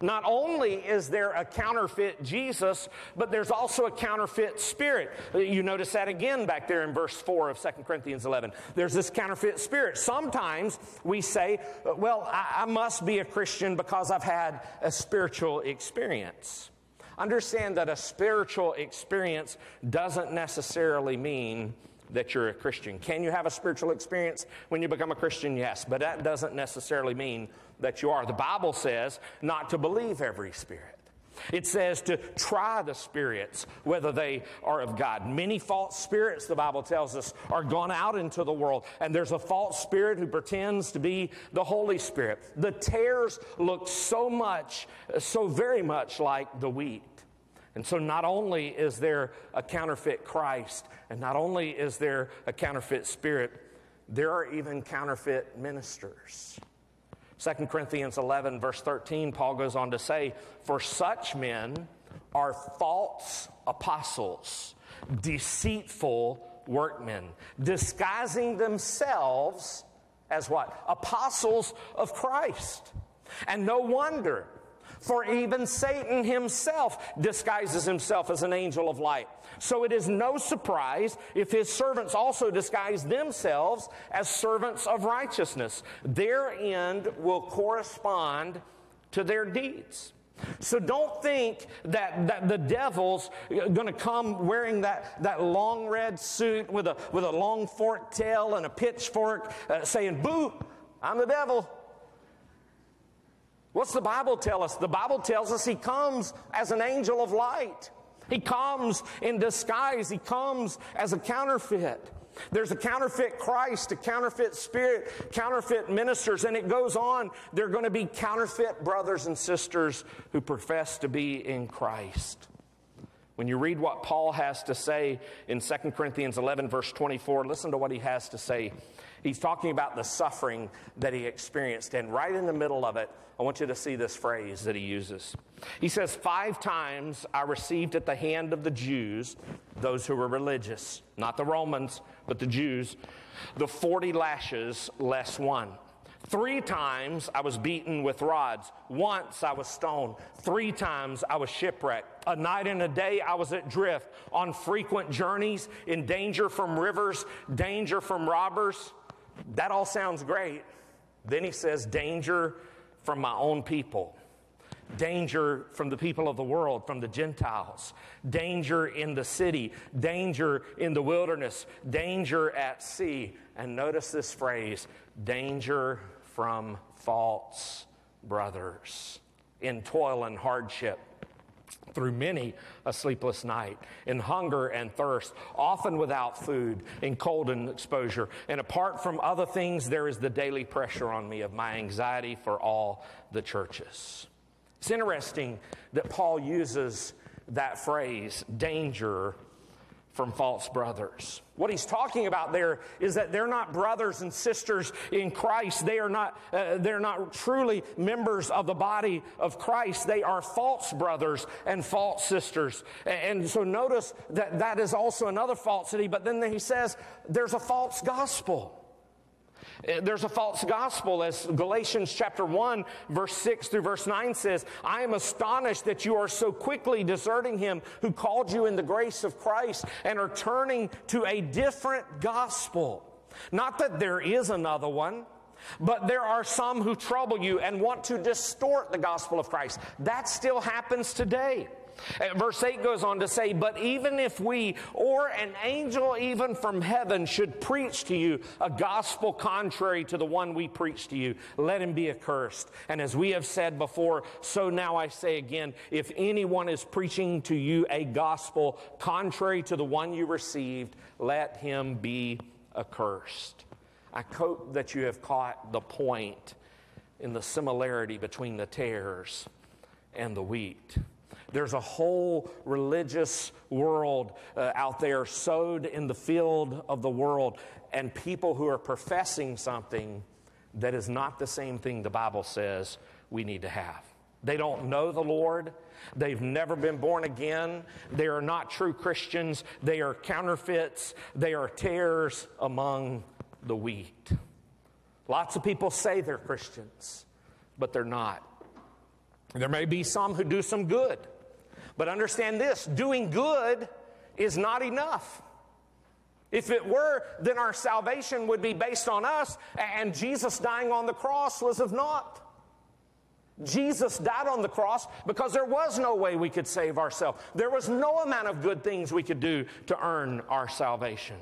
Not only is there a counterfeit Jesus, but there's also a counterfeit spirit. You notice that again back there in verse 4 of 2 Corinthians 11. There's this counterfeit spirit. Sometimes we say, well, I, I must be a Christian because I've had a spiritual experience. Understand that a spiritual experience doesn't necessarily mean that you're a Christian. Can you have a spiritual experience when you become a Christian? Yes, but that doesn't necessarily mean that you are. The Bible says not to believe every spirit. It says to try the spirits, whether they are of God. Many false spirits, the Bible tells us, are gone out into the world, and there's a false spirit who pretends to be the Holy Spirit. The tares look so much, so very much like the wheat. And so, not only is there a counterfeit Christ, and not only is there a counterfeit spirit, there are even counterfeit ministers. 2 Corinthians 11, verse 13, Paul goes on to say, For such men are false apostles, deceitful workmen, disguising themselves as what? Apostles of Christ. And no wonder. For even Satan himself disguises himself as an angel of light. So it is no surprise if his servants also disguise themselves as servants of righteousness. Their end will correspond to their deeds. So don't think that, that the devil's going to come wearing that, that long red suit with a, with a long forked tail and a pitchfork uh, saying, Boo, I'm the devil. What's the Bible tell us? The Bible tells us he comes as an angel of light. He comes in disguise. He comes as a counterfeit. There's a counterfeit Christ, a counterfeit spirit, counterfeit ministers, and it goes on. There are going to be counterfeit brothers and sisters who profess to be in Christ. When you read what Paul has to say in 2 Corinthians 11, verse 24, listen to what he has to say. He's talking about the suffering that he experienced, and right in the middle of it, I want you to see this phrase that he uses. He says, Five times I received at the hand of the Jews, those who were religious, not the Romans, but the Jews, the 40 lashes less one. Three times I was beaten with rods. Once I was stoned. Three times I was shipwrecked. A night and a day I was at drift, on frequent journeys, in danger from rivers, danger from robbers. That all sounds great. Then he says, danger from my own people danger from the people of the world, from the Gentiles, danger in the city, danger in the wilderness, danger at sea. And notice this phrase danger from false brothers in toil and hardship. Through many a sleepless night, in hunger and thirst, often without food, in cold and exposure. And apart from other things, there is the daily pressure on me of my anxiety for all the churches. It's interesting that Paul uses that phrase, danger from false brothers. What he's talking about there is that they're not brothers and sisters in Christ. They are not, uh, they're not truly members of the body of Christ. They are false brothers and false sisters. And so notice that that is also another falsity, but then he says there's a false gospel. Uh, there's a false gospel, as Galatians chapter 1, verse 6 through verse 9 says, I am astonished that you are so quickly deserting him who called you in the grace of Christ and are turning to a different gospel. Not that there is another one. But there are some who trouble you and want to distort the gospel of Christ. That still happens today. Uh, verse 8 goes on to say, But even if we or an angel even from heaven should preach to you a gospel contrary to the one we preach to you, let him be accursed. And as we have said before, so now I say again, if anyone is preaching to you a gospel contrary to the one you received, let him be accursed. I hope that you have caught the point in the similarity between the tares and the wheat. There's a whole religious world uh, out there sowed in the field of the world, and people who are professing something that is not the same thing the Bible says we need to have. They don't know the Lord. They've never been born again. They are not true Christians. They are counterfeits. They are tares among the wheat. Lots of people say they're Christians, but they're not. There may be some who do some good. But understand this doing good is not enough. If it were, then our salvation would be based on us, and Jesus dying on the cross was of naught. Jesus died on the cross because there was no way we could save ourselves. There was no amount of good things we could do to earn our salvation.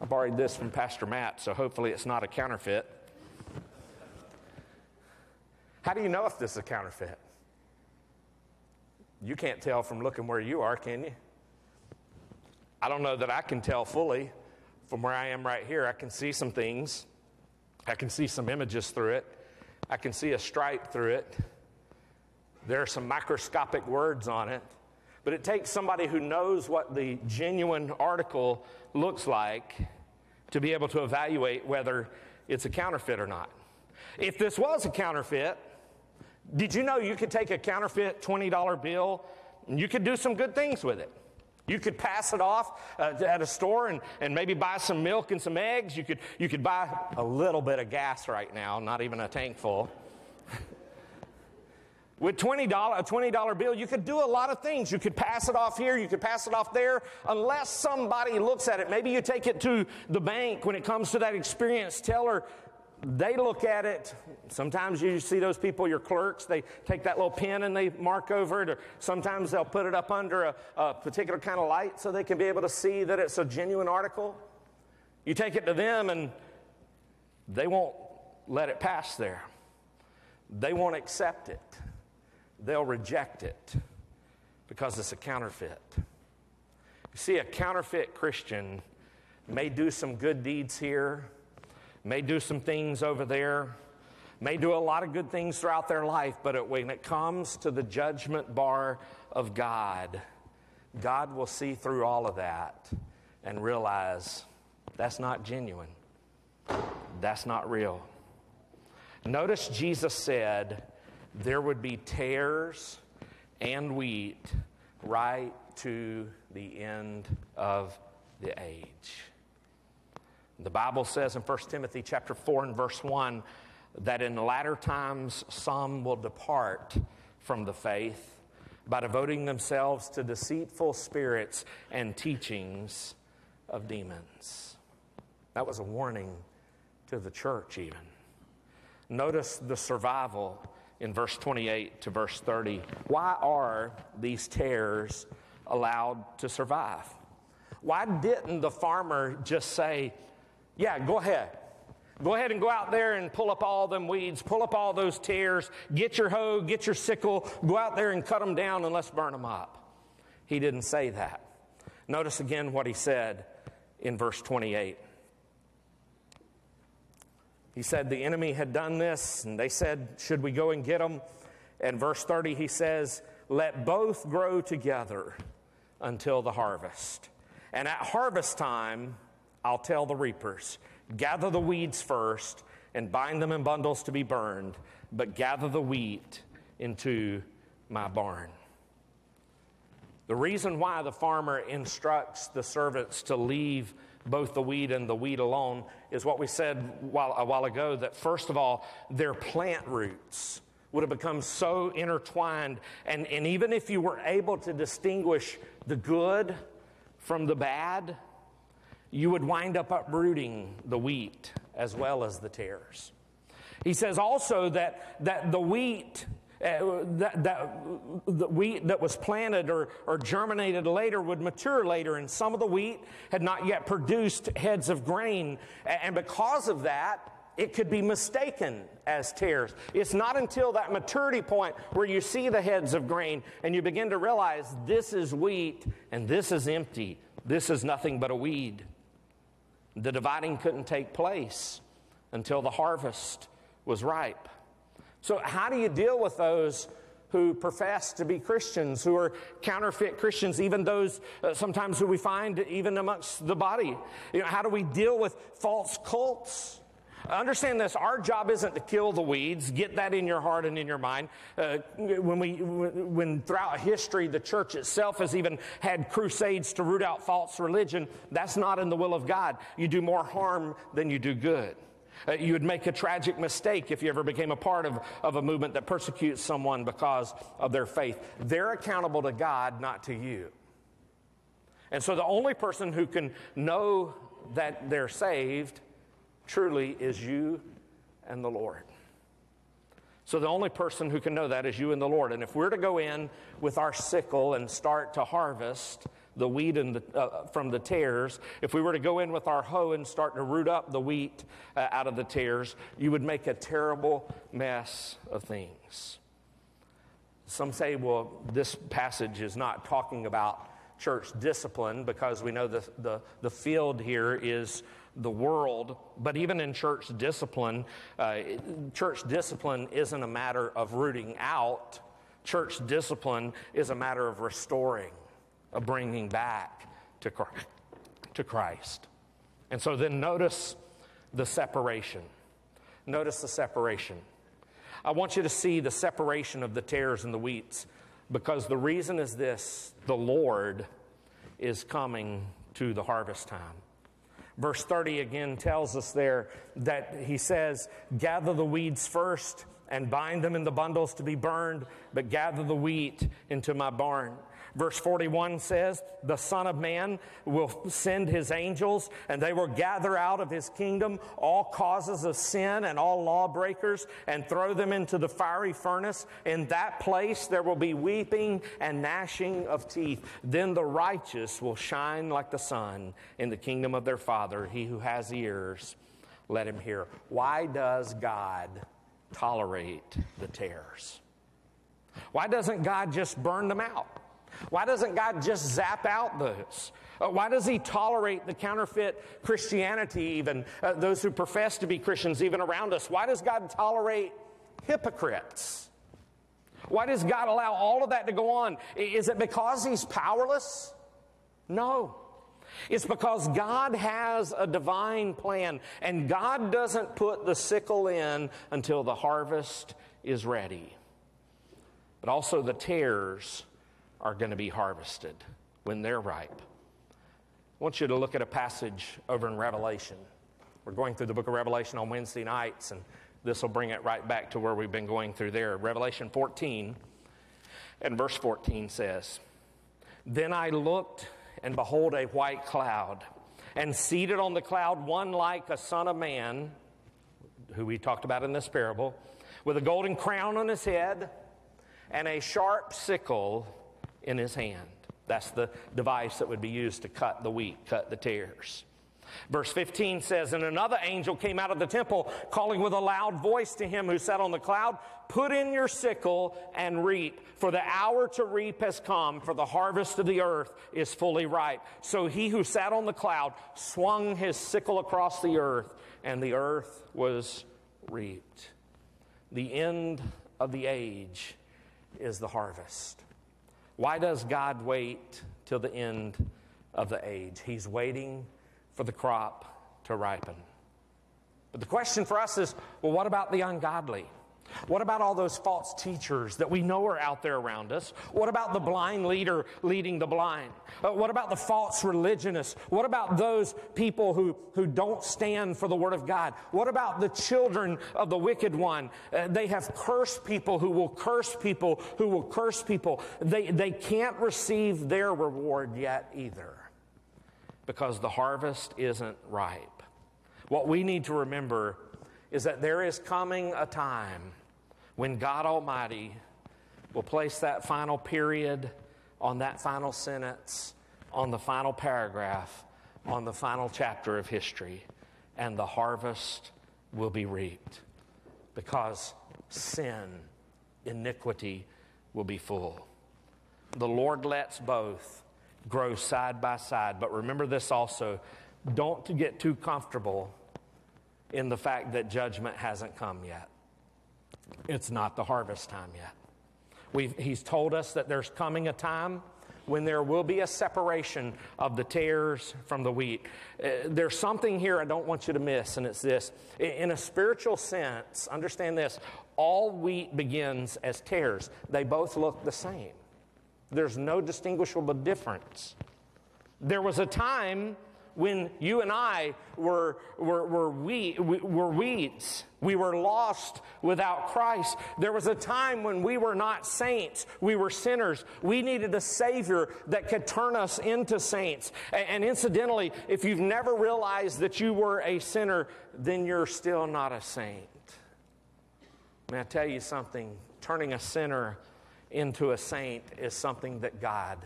I borrowed this from Pastor Matt, so hopefully it's not a counterfeit. How do you know if this is a counterfeit? You can't tell from looking where you are, can you? I don't know that I can tell fully from where I am right here. I can see some things, I can see some images through it, I can see a stripe through it. There are some microscopic words on it. But it takes somebody who knows what the genuine article looks like to be able to evaluate whether it's a counterfeit or not. If this was a counterfeit, did you know you could take a counterfeit $20 bill and you could do some good things with it? You could pass it off uh, at a store and, and maybe buy some milk and some eggs. You could, you could buy a little bit of gas right now, not even a tank full. With $20, a $20 bill, you could do a lot of things. You could pass it off here, you could pass it off there, unless somebody looks at it. Maybe you take it to the bank when it comes to that experienced teller. They look at it. Sometimes you see those people, your clerks, they take that little pen and they mark over it, or sometimes they'll put it up under a, a particular kind of light so they can be able to see that it's a genuine article. You take it to them and they won't let it pass there. They won't accept it. They'll reject it because it's a counterfeit. You see, a counterfeit Christian may do some good deeds here, may do some things over there, may do a lot of good things throughout their life, but it, when it comes to the judgment bar of God, God will see through all of that and realize that's not genuine. That's not real. Notice Jesus said there would be tares and wheat right to the end of the age. The Bible says in 1 Timothy chapter 4 and verse 1 that in the latter times some will depart from the faith by devoting themselves to deceitful spirits and teachings of demons. That was a warning to the church, even. Notice the survival in verse 28 to verse 30. Why are these tares allowed to survive? Why didn't the farmer just say, Yeah, go ahead. Go ahead and go out there and pull up all them weeds, pull up all those tares, get your hoe, get your sickle, go out there and cut them down and let's burn them up. He didn't say that. Notice again what he said in verse 28. He said the enemy had done this, and they said, Should we go and get them? And verse 30, he says, Let both grow together until the harvest. And at harvest time, I'll tell the reapers, Gather the weeds first and bind them in bundles to be burned, but gather the wheat into my barn. The reason why the farmer instructs the servants to leave both the weed and the wheat alone is what we said while, a while ago that, first of all, their plant roots would have become so intertwined. And, and even if you were able to distinguish the good from the bad, you would wind up uprooting the wheat as well as the tares. He says also that, that the wheat uh, that, that the wheat that was planted or, or germinated later would mature later, and some of the wheat had not yet produced heads of grain. And because of that, it could be mistaken as tares. It's not until that maturity point where you see the heads of grain and you begin to realize this is wheat and this is empty. This is nothing but a weed. The dividing couldn't take place until the harvest was ripe. So, how do you deal with those who profess to be Christians, who are counterfeit Christians, even those uh, sometimes who we find even amongst the body? You know, how do we deal with false cults? Understand this, our job isn't to kill the weeds. Get that in your heart and in your mind. Uh, when, we, when throughout history the church itself has even had crusades to root out false religion, that's not in the will of God. You do more harm than you do good. Uh, you would make a tragic mistake if you ever became a part of, of a movement that persecutes someone because of their faith. They're accountable to God, not to you. And so the only person who can know that they're saved truly is you and the Lord. So the only person who can know that is you and the Lord. And if we're to go in with our sickle and start to harvest the wheat and the, uh, from the tares, if we were to go in with our hoe and start to root up the wheat uh, out of the tares, you would make a terrible mess of things. Some say, well, this passage is not talking about church discipline because we know the, the, the field here is the world, but even in church discipline, uh, church discipline isn't a matter of rooting out. Church discipline is a matter of restoring, of bringing back to Christ. To Christ. And so then notice the separation. Notice the separation. I want you to see the separation of the tares and the wheats because the reason is this the Lord is coming to the harvest time. Verse 30 again tells us there that he says, Gather the weeds first and bind them in the bundles to be burned, but gather the wheat into my barn. Verse 41 says, The Son of Man will send his angels, and they will gather out of his kingdom all causes of sin and all lawbreakers, and throw them into the fiery furnace. In that place there will be weeping and gnashing of teeth. Then the righteous will shine like the sun in the kingdom of their Father. He who has ears, let him hear. Why does God tolerate the tares? Why doesn't God just burn them out? Why doesn't God just zap out those? Uh, why does He tolerate the counterfeit Christianity, even uh, those who profess to be Christians, even around us? Why does God tolerate hypocrites? Why does God allow all of that to go on? Is it because He's powerless? No. It's because God has a divine plan, and God doesn't put the sickle in until the harvest is ready. But also, the tares are going to be harvested when they're ripe. I want you to look at a passage over in Revelation. We're going through the book of Revelation on Wednesday nights, and this will bring it right back to where we've been going through there. Revelation 14 and verse 14 says, Then I looked, and behold, a white cloud, and seated on the cloud, one like a son of man, who we talked about in this parable, with a golden crown on his head and a sharp sickle in his hand. That's the device that would be used to cut the wheat, cut the tares. Verse 15 says, And another angel came out of the temple, calling with a loud voice to him who sat on the cloud, Put in your sickle and reap, for the hour to reap has come, for the harvest of the earth is fully ripe. So he who sat on the cloud swung his sickle across the earth, and the earth was reaped. The end of the age is the harvest. Why does God wait till the end of the age? He's waiting for the crop to ripen. But the question for us is well, what about the ungodly? What about all those false teachers that we know are out there around us? What about the blind leader leading the blind? Uh, what about the false religionists? What about those people who, who don't stand for the Word of God? What about the children of the wicked one? Uh, they have cursed people who will curse people who will curse people. They, they can't receive their reward yet either because the harvest isn't ripe. What we need to remember is that there is coming a time when God Almighty will place that final period on that final sentence, on the final paragraph, on the final chapter of history, and the harvest will be reaped because sin, iniquity will be full. The Lord lets both grow side by side. But remember this also don't get too comfortable in the fact that judgment hasn't come yet. It's not the harvest time yet. We've, he's told us that there's coming a time when there will be a separation of the tares from the wheat. Uh, there's something here I don't want you to miss, and it's this. In a spiritual sense, understand this all wheat begins as tares, they both look the same. There's no distinguishable difference. There was a time when you and I were, were, were, we, were weeds. We were lost without Christ. There was a time when we were not saints. We were sinners. We needed a Savior that could turn us into saints. And, and incidentally, if you've never realized that you were a sinner, then you're still not a saint. May I tell you something? Turning a sinner into a saint is something that God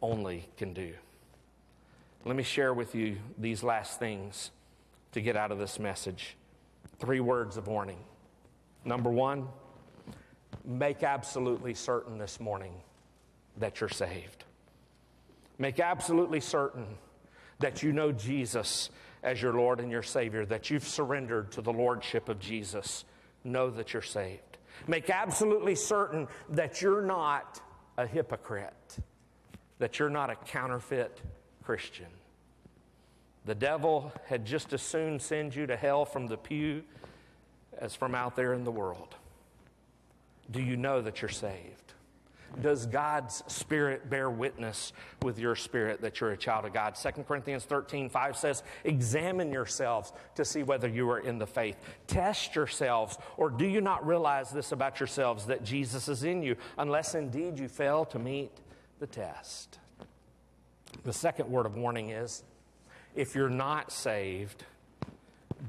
only can do. Let me share with you these last things to get out of this message. Three words of warning. Number one, make absolutely certain this morning that you're saved. Make absolutely certain that you know Jesus as your Lord and your Savior, that you've surrendered to the Lordship of Jesus. Know that you're saved. Make absolutely certain that you're not a hypocrite, that you're not a counterfeit Christian. The devil had just as soon send you to hell from the pew as from out there in the world. Do you know that you're saved? Does God's Spirit bear witness with your spirit that you're a child of God? 2 Corinthians 13, 5 says, Examine yourselves to see whether you are in the faith. Test yourselves, or do you not realize this about yourselves that Jesus is in you, unless indeed you fail to meet the test? The second word of warning is if you're not saved,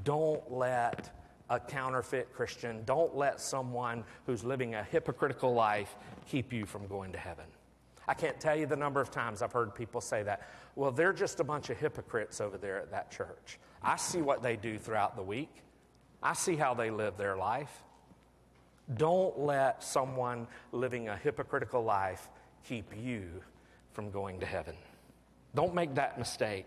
don't let a counterfeit Christian, don't let someone who's living a hypocritical life keep you from going to heaven. I can't tell you the number of times I've heard people say that. Well, they're just a bunch of hypocrites over there at that church. I see what they do throughout the week, I see how they live their life. Don't let someone living a hypocritical life keep you from going to heaven. Don't make that mistake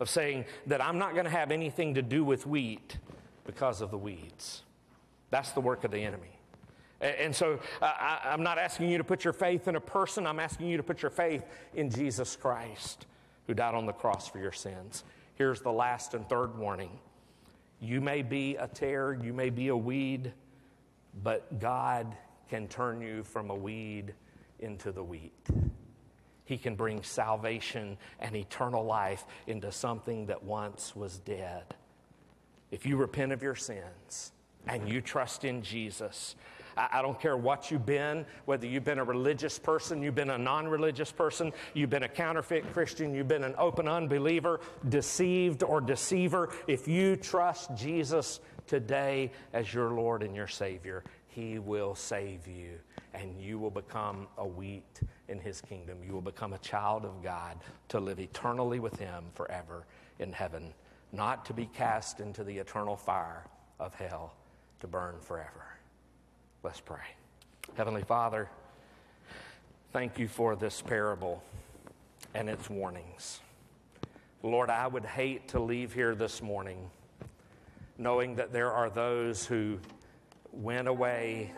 of saying that I'm not going to have anything to do with wheat because of the weeds. That's the work of the enemy. And so I, am not asking you to put your faith in a person, I'm asking you to put your faith in Jesus Christ, who died on the cross for your sins. Here's the last and third warning you may be a tare, you may be a weed, but God can turn you from a weed into the wheat. He can bring salvation and eternal life into something that once was dead. If you repent of your sins and you trust in Jesus, I, don't care what you've been, whether you've been a religious person, you've been a non religious person, you've been a counterfeit Christian, you've been an open unbeliever, deceived or deceiver. If you trust Jesus today as your Lord and your Savior, He will save you and you will become a wheat in His kingdom. You will become a child of God to live eternally with Him forever in heaven, not to be cast into the eternal fire of hell to burn forever. Let's pray. Heavenly Father, thank you for this parable and its warnings. Lord, I would hate to leave here this morning knowing that there are those who went away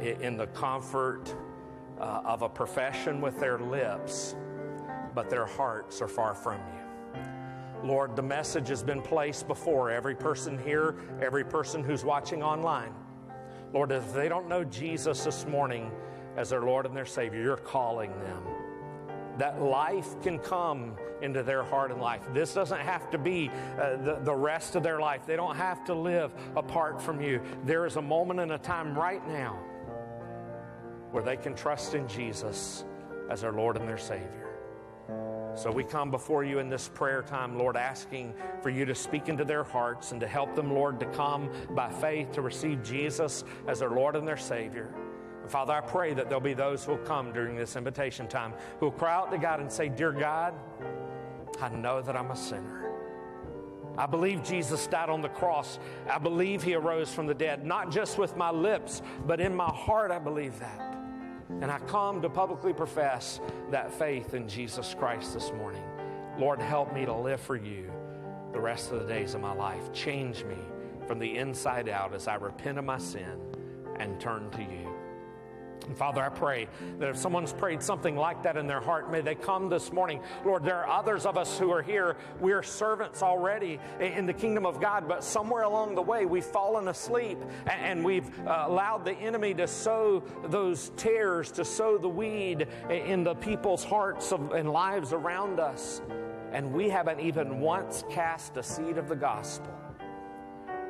in the comfort uh, of a profession with their lips, but their hearts are far from you. Lord, the message has been placed before every person here, every person who's watching online. Lord, if they don't know Jesus this morning as their Lord and their Savior, you're calling them. That life can come into their heart and life. This doesn't have to be uh, the, the rest of their life. They don't have to live apart from you. There is a moment and a time right now where they can trust in Jesus as their Lord and their Savior. So we come before you in this prayer time, Lord, asking for you to speak into their hearts and to help them, Lord, to come by faith to receive Jesus as their Lord and their Savior. And Father, I pray that there'll be those who will come during this invitation time who will cry out to God and say, Dear God, I know that I'm a sinner. I believe Jesus died on the cross. I believe he arose from the dead, not just with my lips, but in my heart, I believe that. And I come to publicly profess that faith in Jesus Christ this morning. Lord, help me to live for you the rest of the days of my life. Change me from the inside out as I repent of my sin and turn to you. And Father, I pray that if someone's prayed something like that in their heart, may they come this morning. Lord, there are others of us who are here. We are servants already in the kingdom of God, but somewhere along the way we've fallen asleep and we've uh, allowed the enemy to sow those tares, to sow the weed in the people's hearts and lives around us. And we haven't even once cast a seed of the gospel.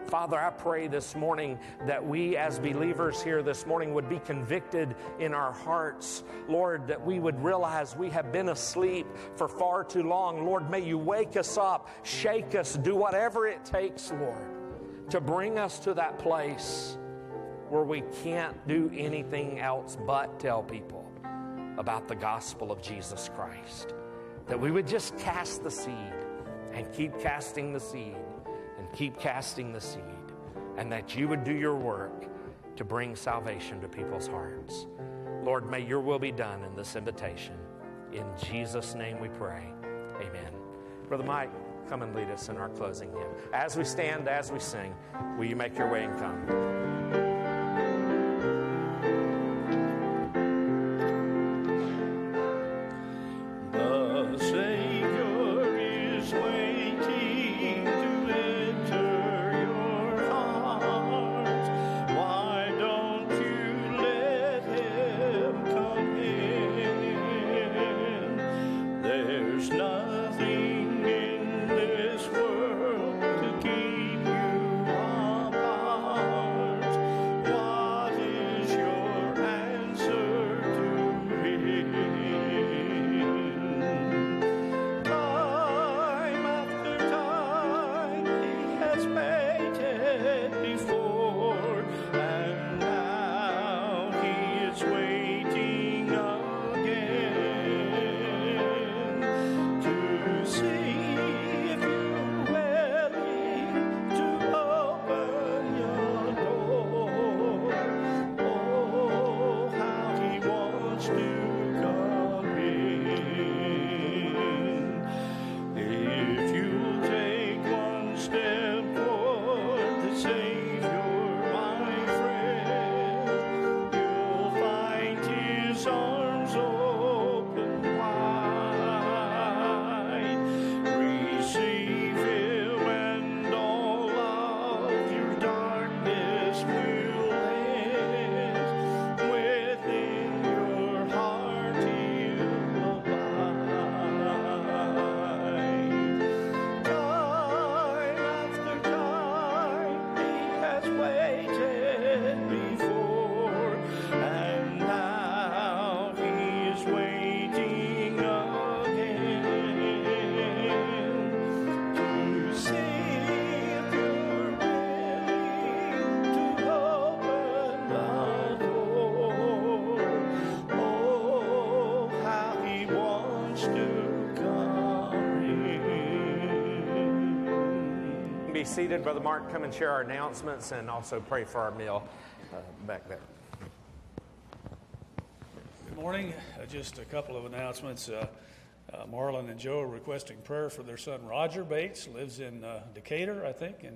Father, I pray this morning that we as believers here this morning would be convicted in our hearts. Lord, that we would realize we have been asleep for far too long. Lord, may you wake us up, shake us, do whatever it takes, Lord, to bring us to that place where we can't do anything else but tell people about the gospel of Jesus Christ. That we would just cast the seed and keep casting the seed keep casting the seed, and that you would do your work to bring salvation to people's hearts. Lord, may your will be done in this invitation. In Jesus' name we pray. Amen. Brother Mike, come and lead us in our closing hymn. As we stand, as we sing, will you make your way and come? Be seated, Brother Mark. Come and share our announcements and also pray for our meal uh, back there.
Good morning. Uh, Just a couple of announcements. Uh, uh, Marlon and Joe are requesting prayer for their son Roger Bates, lives in uh, Decatur, I think, in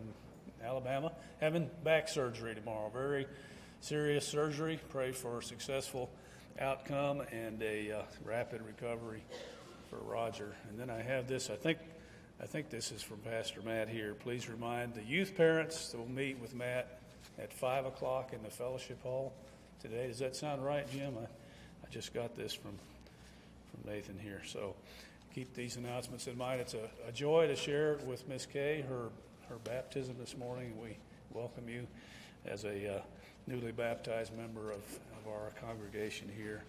Alabama, having back surgery tomorrow. Very serious surgery. Pray for a successful outcome and a uh, rapid recovery for Roger. And then I have this. I think, I think this is from Pastor Matt here. Please remind the youth parents that will meet with Matt at five o'clock in the fellowship hall today. Does that sound right, Jim? I, I just got this from from Nathan here. So keep these announcements in mind. It's a, a joy to share with Miss Kay her her baptism this morning. We welcome you as a uh, newly baptized member of, of our congregation here.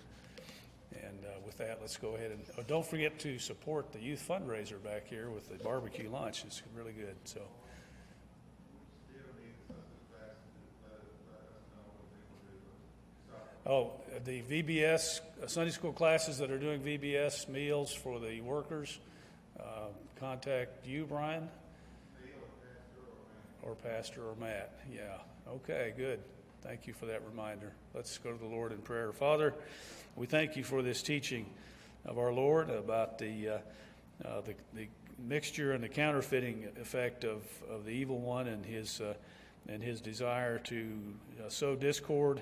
And uh, with that, let's go ahead and oh, don't forget to support the youth fundraiser back here with the barbecue lunch. It's really good. So. Oh, the VBS, uh, Sunday school classes that are doing VBS meals for the workers, uh, contact you, Brian? Or Pastor or Matt. Yeah. Okay, good. Thank you for that reminder. Let's go to the Lord in prayer. Father, we thank you for this teaching of our Lord about the, uh, uh, the, the mixture and the counterfeiting effect of, of the evil one and his, uh, and his desire to uh, sow discord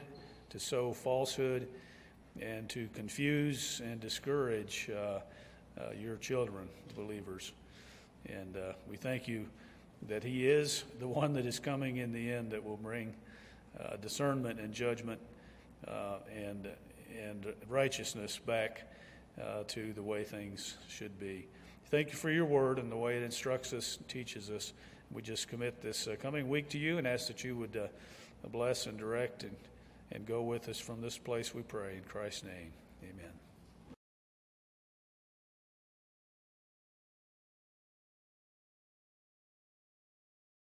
to sow falsehood and to confuse and discourage uh, uh, your children, believers. And we thank you that He is the one that is coming in the end that will bring discernment and judgment and, and righteousness back uh, to the way things should be. Thank you for your word and the way it instructs us, teaches us. We just commit this coming week to you and ask that you would bless and direct and and go with us from this place, we pray. In Christ's name.